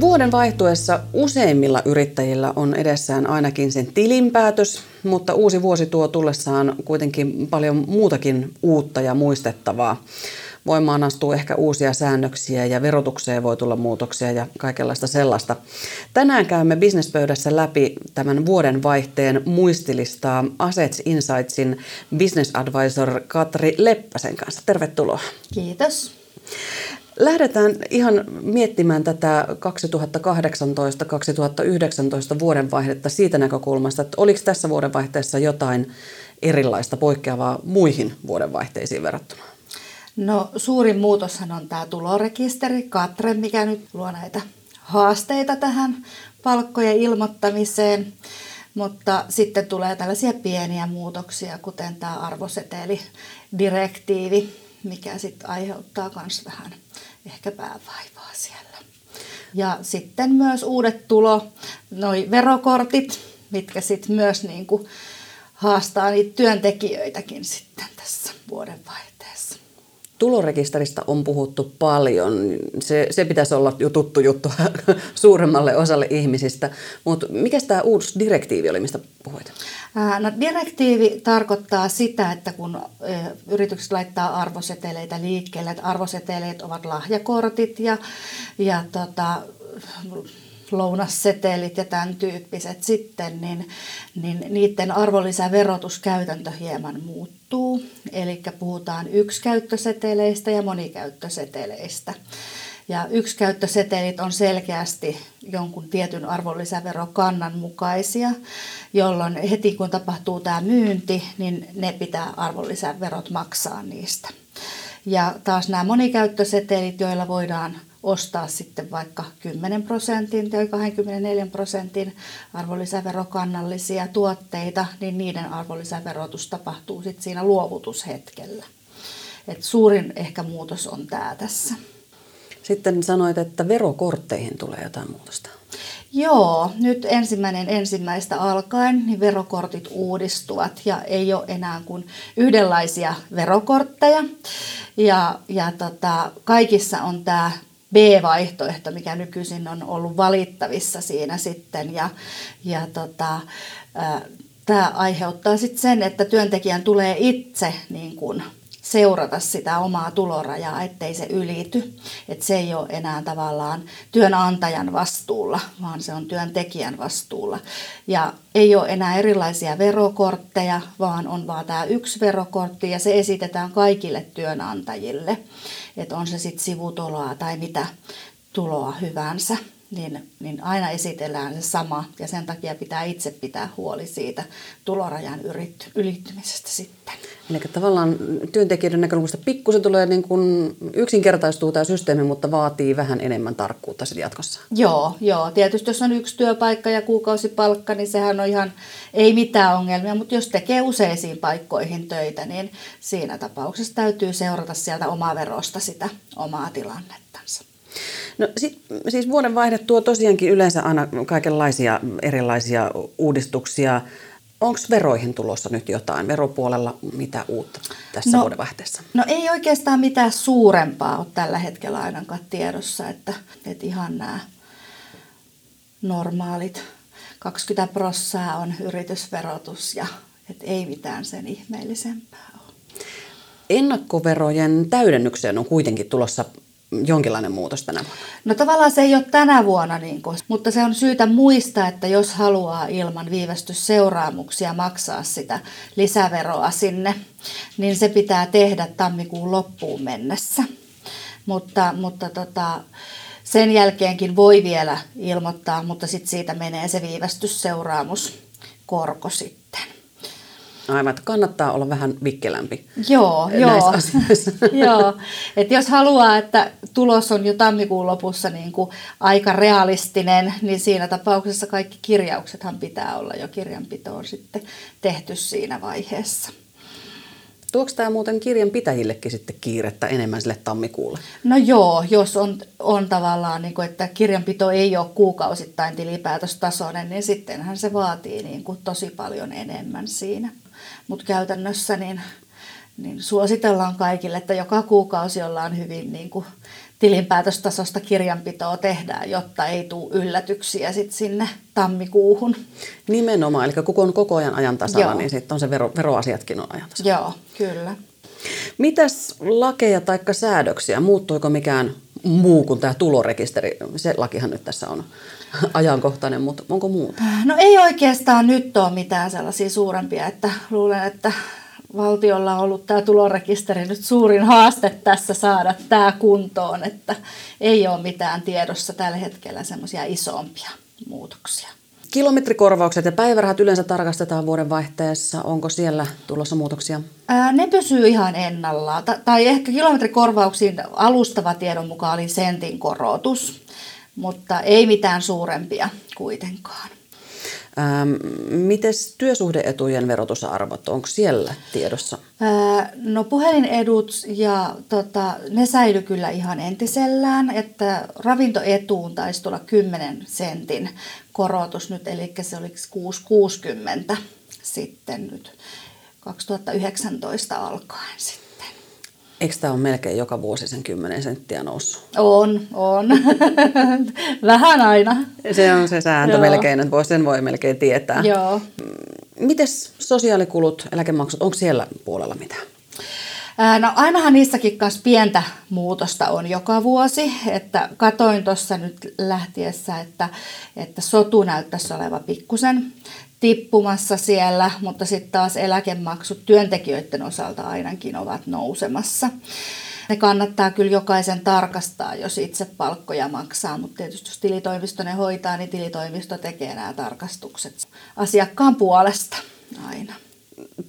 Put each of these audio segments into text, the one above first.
Vuoden vaihtuessa useimmilla yrittäjillä on edessään ainakin sen tilinpäätös, mutta uusi vuosi tuo tullessaan kuitenkin paljon muutakin uutta ja muistettavaa. Voimaan astuu ehkä uusia säännöksiä ja verotukseen voi tulla muutoksia ja kaikenlaista sellaista. Tänään käymme bisnespöydässä läpi tämän vuoden vaihteen muistilistaa Assets Insightsin business advisor Katri Leppäsen kanssa. Tervetuloa. Kiitos. Lähdetään ihan miettimään tätä 2018-2019 vuodenvaihdetta siitä näkökulmasta, että oliko tässä vuodenvaihteessa jotain erilaista poikkeavaa muihin vuodenvaihteisiin verrattuna? No suurin muutoshan on tämä tulorekisteri, Katre, mikä nyt luo näitä haasteita tähän palkkojen ilmoittamiseen. Mutta sitten tulee tällaisia pieniä muutoksia, kuten tämä arvosetelidirektiivi, mikä sitten aiheuttaa myös vähän ehkä päävaivaa siellä. Ja sitten myös uudet tulo, noi verokortit, mitkä sitten myös niinku haastaa niitä työntekijöitäkin sitten tässä vuodenvaihteessa. Tulorekisteristä on puhuttu paljon. Se, se pitäisi olla jo tuttu juttu suuremmalle osalle ihmisistä. Mutta mikä tämä uusi direktiivi oli, mistä puhuit? No, direktiivi tarkoittaa sitä, että kun yritykset laittaa arvoseteleitä liikkeelle, että arvoseteleet ovat lahjakortit ja, ja tota, lounassetelit ja tämän tyyppiset sitten, niin, niin niiden arvonlisäverotuskäytäntö hieman muuttuu. Eli puhutaan yksikäyttöseteleistä ja monikäyttöseteleistä. Ja yksikäyttösetelit on selkeästi jonkun tietyn arvonlisäverokannan mukaisia, jolloin heti kun tapahtuu tämä myynti, niin ne pitää arvonlisäverot maksaa niistä. Ja taas nämä monikäyttösetelit, joilla voidaan ostaa sitten vaikka 10 prosentin tai 24 prosentin arvonlisäverokannallisia tuotteita, niin niiden arvonlisäverotus tapahtuu sitten siinä luovutushetkellä. Et suurin ehkä muutos on tämä tässä. Sitten sanoit, että verokortteihin tulee jotain muutosta. Joo, nyt ensimmäinen ensimmäistä alkaen niin verokortit uudistuvat ja ei ole enää kuin yhdenlaisia verokortteja. Ja, ja tota, kaikissa on tämä B-vaihtoehto, mikä nykyisin on ollut valittavissa siinä sitten. Ja, ja tota, tämä aiheuttaa sitten sen, että työntekijän tulee itse niin kuin seurata sitä omaa tulorajaa, ettei se ylity. Että se ei ole enää tavallaan työnantajan vastuulla, vaan se on työntekijän vastuulla. Ja ei ole enää erilaisia verokortteja, vaan on vaan tämä yksi verokortti ja se esitetään kaikille työnantajille. Että on se sitten sivutuloa tai mitä tuloa hyvänsä niin, niin aina esitellään se sama ja sen takia pitää itse pitää huoli siitä tulorajan ylittymisestä sitten. Eli tavallaan työntekijöiden näkökulmasta pikkusen tulee niin kuin yksinkertaistuu tämä systeemi, mutta vaatii vähän enemmän tarkkuutta sitten jatkossa. Joo, joo. Tietysti jos on yksi työpaikka ja kuukausipalkka, niin sehän on ihan ei mitään ongelmia, mutta jos tekee useisiin paikkoihin töitä, niin siinä tapauksessa täytyy seurata sieltä omaa verosta sitä omaa tilannettansa. No sit, siis vuodenvaihde tuo tosiaankin yleensä aina kaikenlaisia erilaisia uudistuksia. Onko veroihin tulossa nyt jotain veropuolella, mitä uutta tässä no, vuodenvaihteessa? No ei oikeastaan mitään suurempaa ole tällä hetkellä ainakaan tiedossa, että, että ihan nämä normaalit 20 prossaa on yritysverotus ja että ei mitään sen ihmeellisempää ole. Ennakkoverojen täydennykseen on kuitenkin tulossa jonkinlainen muutos tänä vuonna? No tavallaan se ei ole tänä vuonna, niin kuin, mutta se on syytä muistaa, että jos haluaa ilman viivästysseuraamuksia maksaa sitä lisäveroa sinne, niin se pitää tehdä tammikuun loppuun mennessä. Mutta, mutta tota, sen jälkeenkin voi vielä ilmoittaa, mutta sitten siitä menee se viivästysseuraamus korko sitten. Aivan, että kannattaa olla vähän vikkelämpi joo, joo. joo. Et jos haluaa, että tulos on jo tammikuun lopussa niin kuin aika realistinen, niin siinä tapauksessa kaikki kirjauksethan pitää olla jo kirjanpitoon sitten tehty siinä vaiheessa. Tuoks tämä muuten kirjanpitäjillekin sitten kiirettä enemmän sille tammikuulle? No joo, jos on, on tavallaan, niin kuin, että kirjanpito ei ole kuukausittain tilipäätöstasoinen, niin sittenhän se vaatii niin kuin tosi paljon enemmän siinä. Mutta käytännössä niin, niin suositellaan kaikille, että joka kuukausi ollaan hyvin niin kuin tilinpäätöstasosta kirjanpitoa tehdään, jotta ei tule yllätyksiä sit sinne tammikuuhun. Nimenomaan, eli kun on koko ajan ajan tasalla, Joo. niin sitten on se vero, veroasiatkin on ajan tasalla. Joo, kyllä. Mitäs lakeja tai säädöksiä, muuttuiko mikään muu kuin tämä tulorekisteri? Se lakihan nyt tässä on ajankohtainen, mutta onko muuta? No ei oikeastaan nyt ole mitään sellaisia suurempia, että luulen, että valtiolla on ollut tämä tulorekisteri nyt suurin haaste tässä saada tämä kuntoon, että ei ole mitään tiedossa tällä hetkellä semmoisia isompia muutoksia. Kilometrikorvaukset ja päivärahat yleensä tarkastetaan vuoden vaihteessa. Onko siellä tulossa muutoksia? Ää, ne pysyy ihan ennallaan. Ta- tai ehkä kilometrikorvauksiin alustava tiedon mukaan oli sentin korotus, mutta ei mitään suurempia kuitenkaan. Ähm, Miten työsuhdeetujen verotusarvot, onko siellä tiedossa? Ää, no puhelinedut ja tota, ne säily kyllä ihan entisellään, että ravintoetuun taisi tulla 10 sentin korotus nyt, eli se oli 6,60 sitten nyt 2019 alkaen sitten. Eikö tämä ole melkein joka vuosi sen 10 senttiä noussut? On, on. Vähän aina. Se on se sääntö Joo. melkein, että sen voi melkein tietää. Joo. Mites sosiaalikulut, eläkemaksut, onko siellä puolella mitään? No ainahan niissäkin kanssa pientä muutosta on joka vuosi, että katoin tuossa nyt lähtiessä, että, että sotu näyttäisi olevan pikkusen tippumassa siellä, mutta sitten taas eläkemaksut työntekijöiden osalta ainakin ovat nousemassa. Ne kannattaa kyllä jokaisen tarkastaa, jos itse palkkoja maksaa, mutta tietysti jos tilitoimisto ne hoitaa, niin tilitoimisto tekee nämä tarkastukset asiakkaan puolesta aina.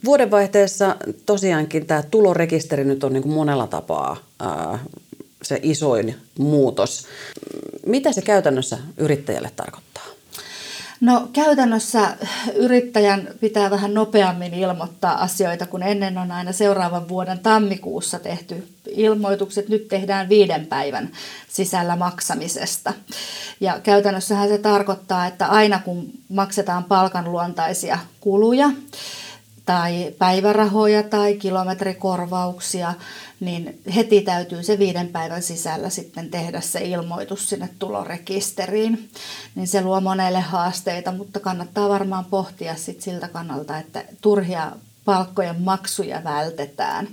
Vuodenvaihteessa tosiaankin tämä tulorekisteri nyt on niin kuin monella tapaa ää, se isoin muutos. Mitä se käytännössä yrittäjälle tarkoittaa? No käytännössä yrittäjän pitää vähän nopeammin ilmoittaa asioita, kun ennen on aina seuraavan vuoden tammikuussa tehty ilmoitukset. Nyt tehdään viiden päivän sisällä maksamisesta. Ja käytännössähän se tarkoittaa, että aina kun maksetaan palkanluontaisia kuluja, tai päivärahoja tai kilometrikorvauksia, niin heti täytyy se viiden päivän sisällä sitten tehdä se ilmoitus sinne tulorekisteriin. Niin se luo monelle haasteita, mutta kannattaa varmaan pohtia sit siltä kannalta, että turhia palkkojen maksuja vältetään.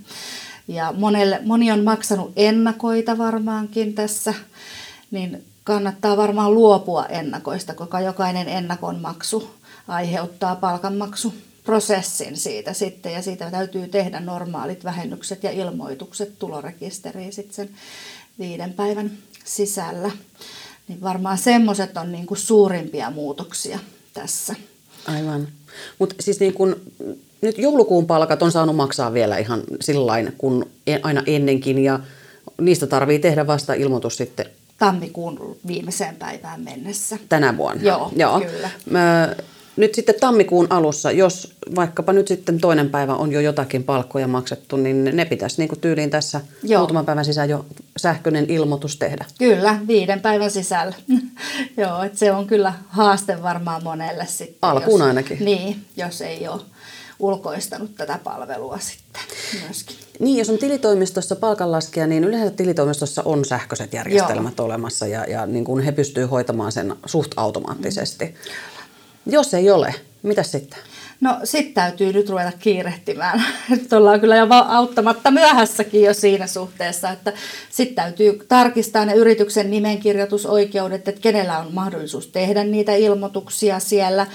Ja monelle, moni on maksanut ennakoita varmaankin tässä, niin kannattaa varmaan luopua ennakoista, koska jokainen ennakon maksu aiheuttaa palkanmaksu prosessin siitä sitten ja siitä täytyy tehdä normaalit vähennykset ja ilmoitukset tulorekisteriin sitten sen viiden päivän sisällä. Niin varmaan semmoiset on niin kuin suurimpia muutoksia tässä. Aivan. Mutta siis niin kun, nyt joulukuun palkat on saanut maksaa vielä ihan sillain kuin e- aina ennenkin ja niistä tarvii tehdä vasta ilmoitus sitten tammikuun viimeiseen päivään mennessä. Tänä vuonna? Joo, Joo. kyllä. Mä, nyt sitten tammikuun alussa, jos vaikkapa nyt sitten toinen päivä on jo jotakin palkkoja maksettu, niin ne pitäisi niin kuin tyyliin tässä Joo. muutaman päivän sisään jo sähköinen ilmoitus tehdä. Kyllä, viiden päivän sisällä. Joo, että se on kyllä haaste varmaan monelle sitten. Alkuun jos, ainakin. Niin, jos ei ole ulkoistanut tätä palvelua sitten myöskin. Niin, jos on tilitoimistossa palkanlaskija, niin yleensä tilitoimistossa on sähköiset järjestelmät Joo. olemassa ja, ja niin kuin he pystyvät hoitamaan sen suht automaattisesti. Mm. Jos ei ole, mitä sitten? No sitten täytyy nyt ruveta kiirehtimään. Nyt ollaan kyllä jo auttamatta myöhässäkin jo siinä suhteessa, että sitten täytyy tarkistaa ne yrityksen nimenkirjoitusoikeudet, että kenellä on mahdollisuus tehdä niitä ilmoituksia siellä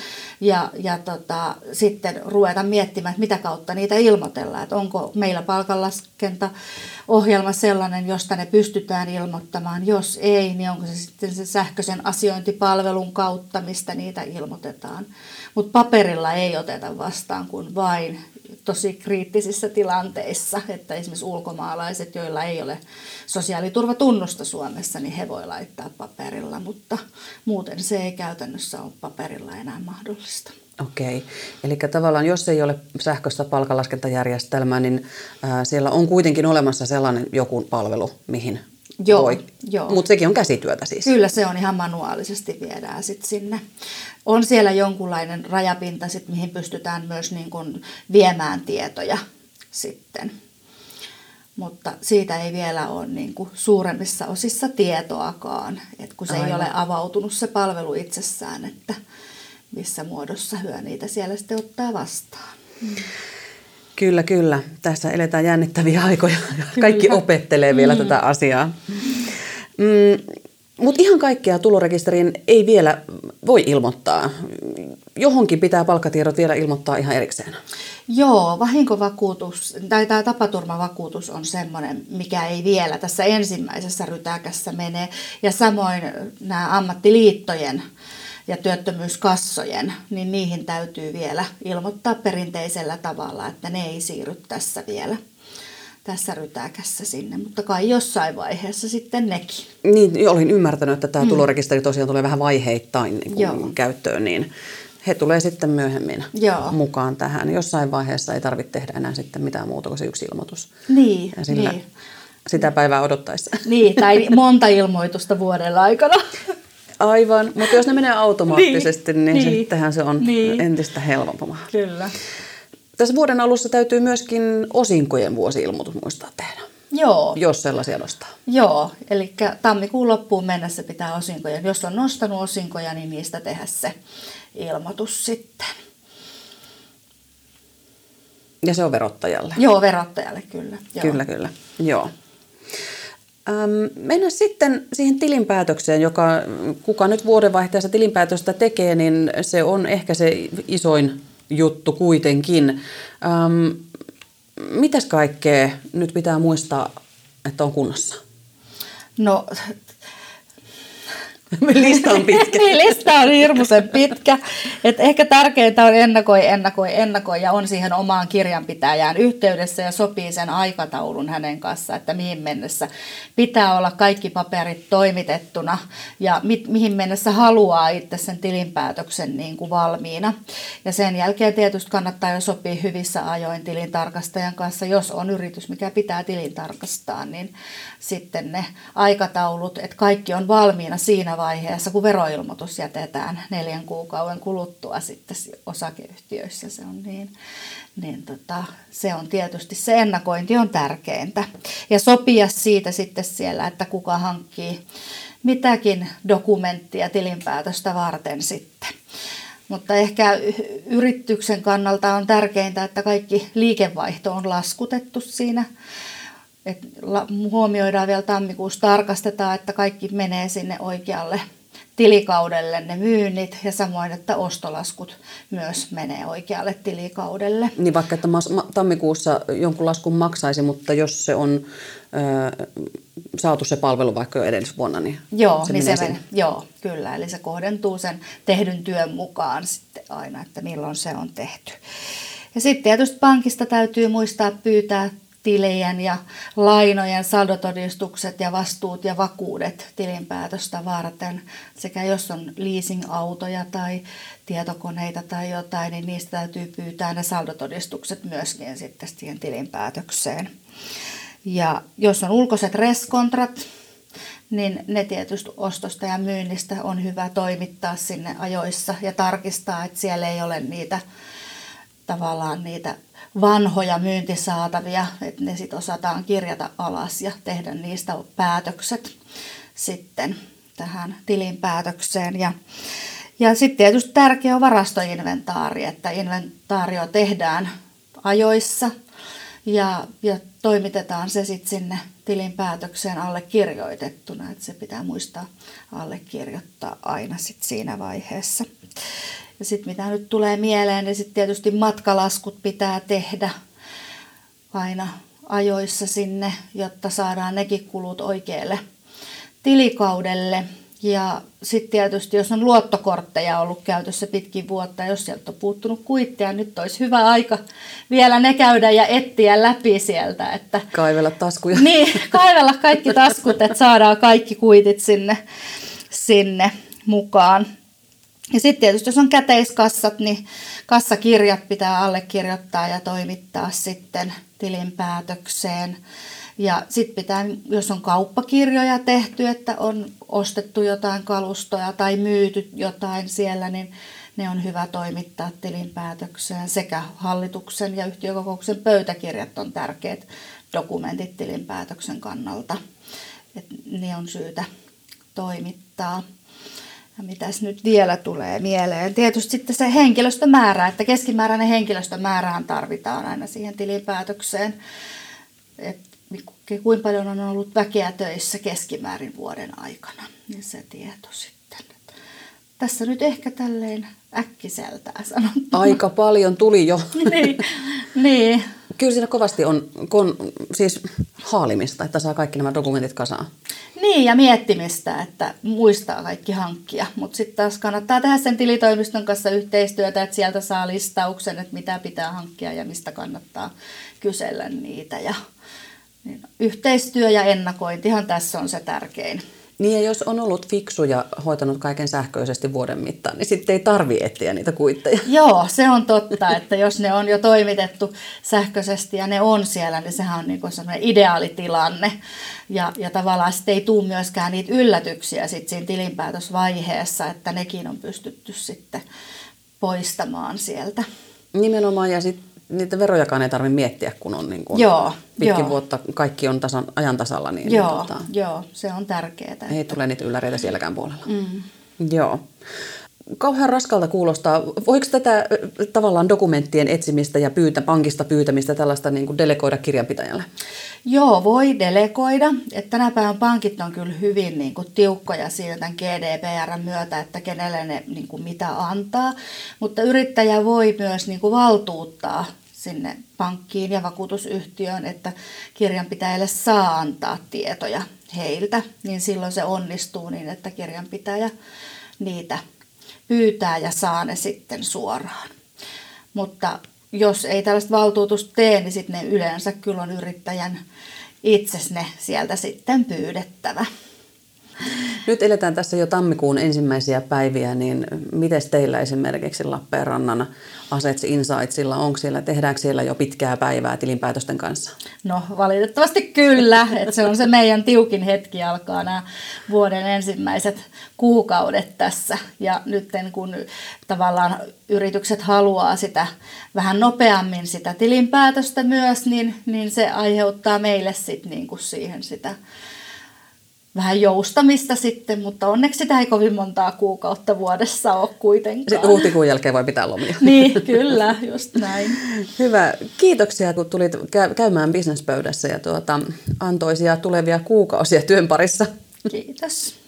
ja, ja tota, sitten ruveta miettimään, että mitä kautta niitä ilmoitellaan, että onko meillä palkanlaskenta ohjelma sellainen, josta ne pystytään ilmoittamaan. Jos ei, niin onko se sitten se sähköisen asiointipalvelun kautta, mistä niitä ilmoitetaan. Mutta paperilla ei oteta vastaan kuin vain tosi kriittisissä tilanteissa, että esimerkiksi ulkomaalaiset, joilla ei ole sosiaaliturvatunnusta Suomessa, niin he voi laittaa paperilla, mutta muuten se ei käytännössä ole paperilla enää mahdollista. Okei, eli tavallaan jos ei ole sähköistä palkanlaskentajärjestelmää, niin ää, siellä on kuitenkin olemassa sellainen joku palvelu, mihin Joo, voi. joo. Mutta sekin on käsityötä siis. Kyllä se on ihan manuaalisesti viedään sit sinne. On siellä jonkunlainen rajapinta, sit, mihin pystytään myös niin kun viemään tietoja sitten. mutta siitä ei vielä ole niin kuin suuremmissa osissa tietoakaan, että kun se Aivan. ei ole avautunut se palvelu itsessään, että missä muodossa hyö niitä siellä sitten ottaa vastaan. Mm. Kyllä, kyllä. Tässä eletään jännittäviä aikoja. Kaikki kyllä. opettelee vielä mm. tätä asiaa. Mm, Mutta ihan kaikkea tulorekisteriin ei vielä voi ilmoittaa. Johonkin pitää palkkatiedot vielä ilmoittaa ihan erikseen. Joo, vahinkovakuutus tai tämä tapaturmavakuutus on semmoinen, mikä ei vielä tässä ensimmäisessä rytäkässä mene. Ja samoin nämä ammattiliittojen ja työttömyyskassojen, niin niihin täytyy vielä ilmoittaa perinteisellä tavalla, että ne ei siirry tässä vielä tässä rytäkässä sinne, mutta kai jossain vaiheessa sitten nekin. Niin, olin ymmärtänyt, että tämä mm. tulorekisteri tosiaan tulee vähän vaiheittain niin kuin käyttöön, niin he tulee sitten myöhemmin Joo. mukaan tähän. Jossain vaiheessa ei tarvitse tehdä enää sitten mitään muuta kuin se yksi ilmoitus. Niin, ja sillä niin. Sitä päivää odottaessa. Niin, tai monta ilmoitusta vuoden aikana. Aivan, mutta jos ne menee automaattisesti, niin, niin, niin. sittenhän se on niin. entistä helpompaa. Kyllä. Tässä vuoden alussa täytyy myöskin osinkojen vuosi-ilmoitus muistaa tehdä. Joo. Jos sellaisia nostaa. Joo, eli tammikuun loppuun mennessä pitää osinkoja. Jos on nostanut osinkoja, niin niistä tehdä se ilmoitus sitten. Ja se on verottajalle? Joo, verottajalle kyllä. Joo. Kyllä, kyllä. Joo. Mennään sitten siihen tilinpäätökseen, joka kuka nyt vuodenvaihteessa tilinpäätöstä tekee, niin se on ehkä se isoin juttu kuitenkin. Ähm, mitäs kaikkea nyt pitää muistaa, että on kunnossa? No Lista on pitkä. niin, lista on hirmuisen pitkä. Et ehkä tärkeintä on ennakoi, ennakoi, ennakoi ja on siihen omaan kirjanpitäjään yhteydessä ja sopii sen aikataulun hänen kanssa, että mihin mennessä pitää olla kaikki paperit toimitettuna ja mi- mihin mennessä haluaa itse sen tilinpäätöksen niin kuin valmiina. Ja sen jälkeen tietysti kannattaa jo sopia hyvissä ajoin tilintarkastajan kanssa, jos on yritys, mikä pitää tilintarkastaa, niin sitten ne aikataulut, että kaikki on valmiina siinä vaiheessa, kun veroilmoitus jätetään neljän kuukauden kuluttua sitten osakeyhtiöissä. Se on niin, niin tota, se on tietysti se ennakointi on tärkeintä. Ja sopia siitä sitten siellä, että kuka hankkii mitäkin dokumenttia tilinpäätöstä varten sitten. Mutta ehkä yrityksen kannalta on tärkeintä, että kaikki liikevaihto on laskutettu siinä et huomioidaan vielä tammikuussa, tarkastetaan, että kaikki menee sinne oikealle tilikaudelle ne myynnit ja samoin, että ostolaskut myös menee oikealle tilikaudelle. Niin vaikka että tammikuussa jonkun laskun maksaisi, mutta jos se on ö, saatu se palvelu vaikka jo edellisvuonna, niin joo, se niin menee se menee, Joo, kyllä. Eli se kohdentuu sen tehdyn työn mukaan sitten aina, että milloin se on tehty. Ja sitten tietysti pankista täytyy muistaa pyytää tilien ja lainojen saldotodistukset ja vastuut ja vakuudet tilinpäätöstä varten. Sekä jos on leasing-autoja tai tietokoneita tai jotain, niin niistä täytyy pyytää ne saldotodistukset myöskin sitten siihen tilinpäätökseen. Ja jos on ulkoiset reskontrat, niin ne tietysti ostosta ja myynnistä on hyvä toimittaa sinne ajoissa ja tarkistaa, että siellä ei ole niitä tavallaan niitä vanhoja myyntisaatavia, että ne sitten osataan kirjata alas ja tehdä niistä päätökset sitten tähän tilinpäätökseen. Ja, ja sitten tietysti tärkeä on varastoinventaari, että inventaario tehdään ajoissa ja, ja toimitetaan se sitten sinne tilinpäätökseen allekirjoitettuna, että se pitää muistaa allekirjoittaa aina sitten siinä vaiheessa. Ja sitten mitä nyt tulee mieleen, niin sitten tietysti matkalaskut pitää tehdä aina ajoissa sinne, jotta saadaan nekin kulut oikealle tilikaudelle. Ja sitten tietysti, jos on luottokortteja ollut käytössä pitkin vuotta, jos sieltä on puuttunut kuitteja, nyt olisi hyvä aika vielä ne käydä ja etsiä läpi sieltä. Että, kaivella taskuja. Niin, kaivella kaikki taskut, että saadaan kaikki kuitit sinne, sinne mukaan. Ja sitten tietysti jos on käteiskassat, niin kassakirjat pitää allekirjoittaa ja toimittaa sitten tilinpäätökseen. Ja sitten pitää, jos on kauppakirjoja tehty, että on ostettu jotain kalustoja tai myyty jotain siellä, niin ne on hyvä toimittaa tilinpäätökseen. Sekä hallituksen ja yhtiökokouksen pöytäkirjat on tärkeät dokumentit tilinpäätöksen kannalta. Et ne on syytä toimittaa. Ja mitäs nyt vielä tulee mieleen? Tietysti sitten se henkilöstömäärä, että keskimääräinen henkilöstömäärähän tarvitaan aina siihen tilinpäätökseen. Et kuinka paljon on ollut väkeä töissä keskimäärin vuoden aikana, niin se tieto sitten. Tässä nyt ehkä tälleen äkkiseltään sanottuna. Aika paljon tuli jo. niin, niin. Kyllä siinä kovasti on kon, siis haalimista, että saa kaikki nämä dokumentit kasaan. Niin, ja miettimistä, että muistaa kaikki hankkia. Mutta sitten taas kannattaa tehdä sen tilitoimiston kanssa yhteistyötä, että sieltä saa listauksen, että mitä pitää hankkia ja mistä kannattaa kysellä niitä. Ja, niin, yhteistyö ja ennakointihan tässä on se tärkein. Niin ja jos on ollut fiksu ja hoitanut kaiken sähköisesti vuoden mittaan, niin sitten ei tarvi etsiä niitä kuitteja. Joo, se on totta, että jos ne on jo toimitettu sähköisesti ja ne on siellä, niin sehän on niin sellainen ideaalitilanne. Ja, ja tavallaan sitten ei tule myöskään niitä yllätyksiä sit siinä tilinpäätösvaiheessa, että nekin on pystytty sitten poistamaan sieltä. Nimenomaan ja sitten niitä verojakaan ei tarvitse miettiä, kun on niin kuin joo, pitkin joo. vuotta kaikki on tasan, ajan tasalla. Niin, joo, niin, tota, joo, se on tärkeää. Ei että... tule niitä ylläreitä sielläkään puolella. Mm. Joo. Kauhean raskalta kuulostaa. Voiko tätä tavallaan dokumenttien etsimistä ja pyytä, pankista pyytämistä tällaista niin kuin delegoida kirjanpitäjälle? Joo, voi delegoida. Et tänä päivänä pankit on kyllä hyvin niin kuin, tiukkoja tämän GDPR myötä, että kenelle ne niin kuin, mitä antaa. Mutta yrittäjä voi myös niin kuin, valtuuttaa sinne pankkiin ja vakuutusyhtiöön, että kirjanpitäjälle saa antaa tietoja heiltä, niin silloin se onnistuu niin, että kirjanpitäjä niitä pyytää ja saa ne sitten suoraan. Mutta jos ei tällaista valtuutusta tee, niin sitten ne yleensä kyllä on yrittäjän itse ne sieltä sitten pyydettävä. Nyt eletään tässä jo tammikuun ensimmäisiä päiviä, niin miten teillä esimerkiksi Lappeenrannan Assets Insightsilla, onko siellä, tehdäänkö siellä jo pitkää päivää tilinpäätösten kanssa? No valitettavasti kyllä, että se on se meidän tiukin hetki alkaa nämä vuoden ensimmäiset kuukaudet tässä. Ja nyt kun tavallaan yritykset haluaa sitä vähän nopeammin sitä tilinpäätöstä myös, niin, niin se aiheuttaa meille sitten niin kuin siihen sitä vähän joustamista sitten, mutta onneksi sitä ei kovin montaa kuukautta vuodessa ole kuitenkaan. Sitten huhtikuun jälkeen voi pitää lomia. niin, kyllä, just näin. Hyvä. Kiitoksia, kun tulit käymään bisnespöydässä ja tuota, antoisia tulevia kuukausia työn parissa. Kiitos.